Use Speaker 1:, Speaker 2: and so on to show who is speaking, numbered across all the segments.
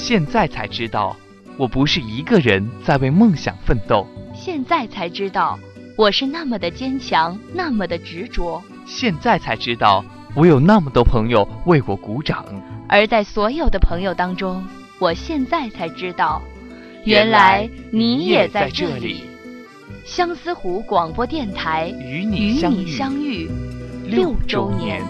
Speaker 1: 现在才知道，我不是一个人在为梦想奋斗。
Speaker 2: 现在才知道，我是那么的坚强，那么的执着。
Speaker 1: 现在才知道，我有那么多朋友为我鼓掌。
Speaker 2: 而在所有的朋友当中，我现在才知道，原来你也在这里。相思湖广播电台
Speaker 1: 与你
Speaker 2: 相遇六周年。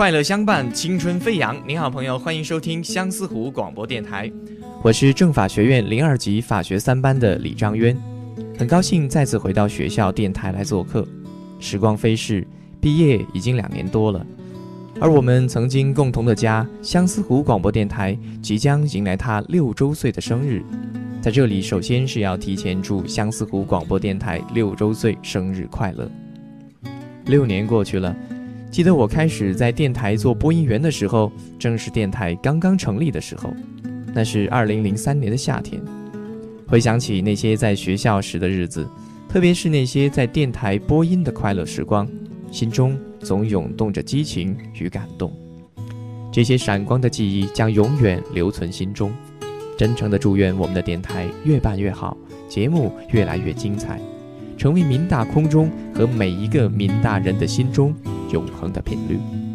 Speaker 3: 快乐相伴，青春飞扬。您好，朋友，欢迎收听相思湖广播电台，我是政法学院零二级法学三班的李章渊，很高兴再次回到学校电台来做客。时光飞逝，毕业已经两年多了，而我们曾经共同的家相思湖广播电台即将迎来它六周岁的生日，在这里，首先是要提前祝相思湖广播电台六周岁生日快乐。六年过去了。记得我开始在电台做播音员的时候，正是电台刚刚成立的时候，那是二零零三年的夏天。回想起那些在学校时的日子，特别是那些在电台播音的快乐时光，心中总涌动着激情与感动。这些闪光的记忆将永远留存心中。真诚的祝愿我们的电台越办越好，节目越来越精彩。成为民大空中和每一个民大人的心中永恒的频率。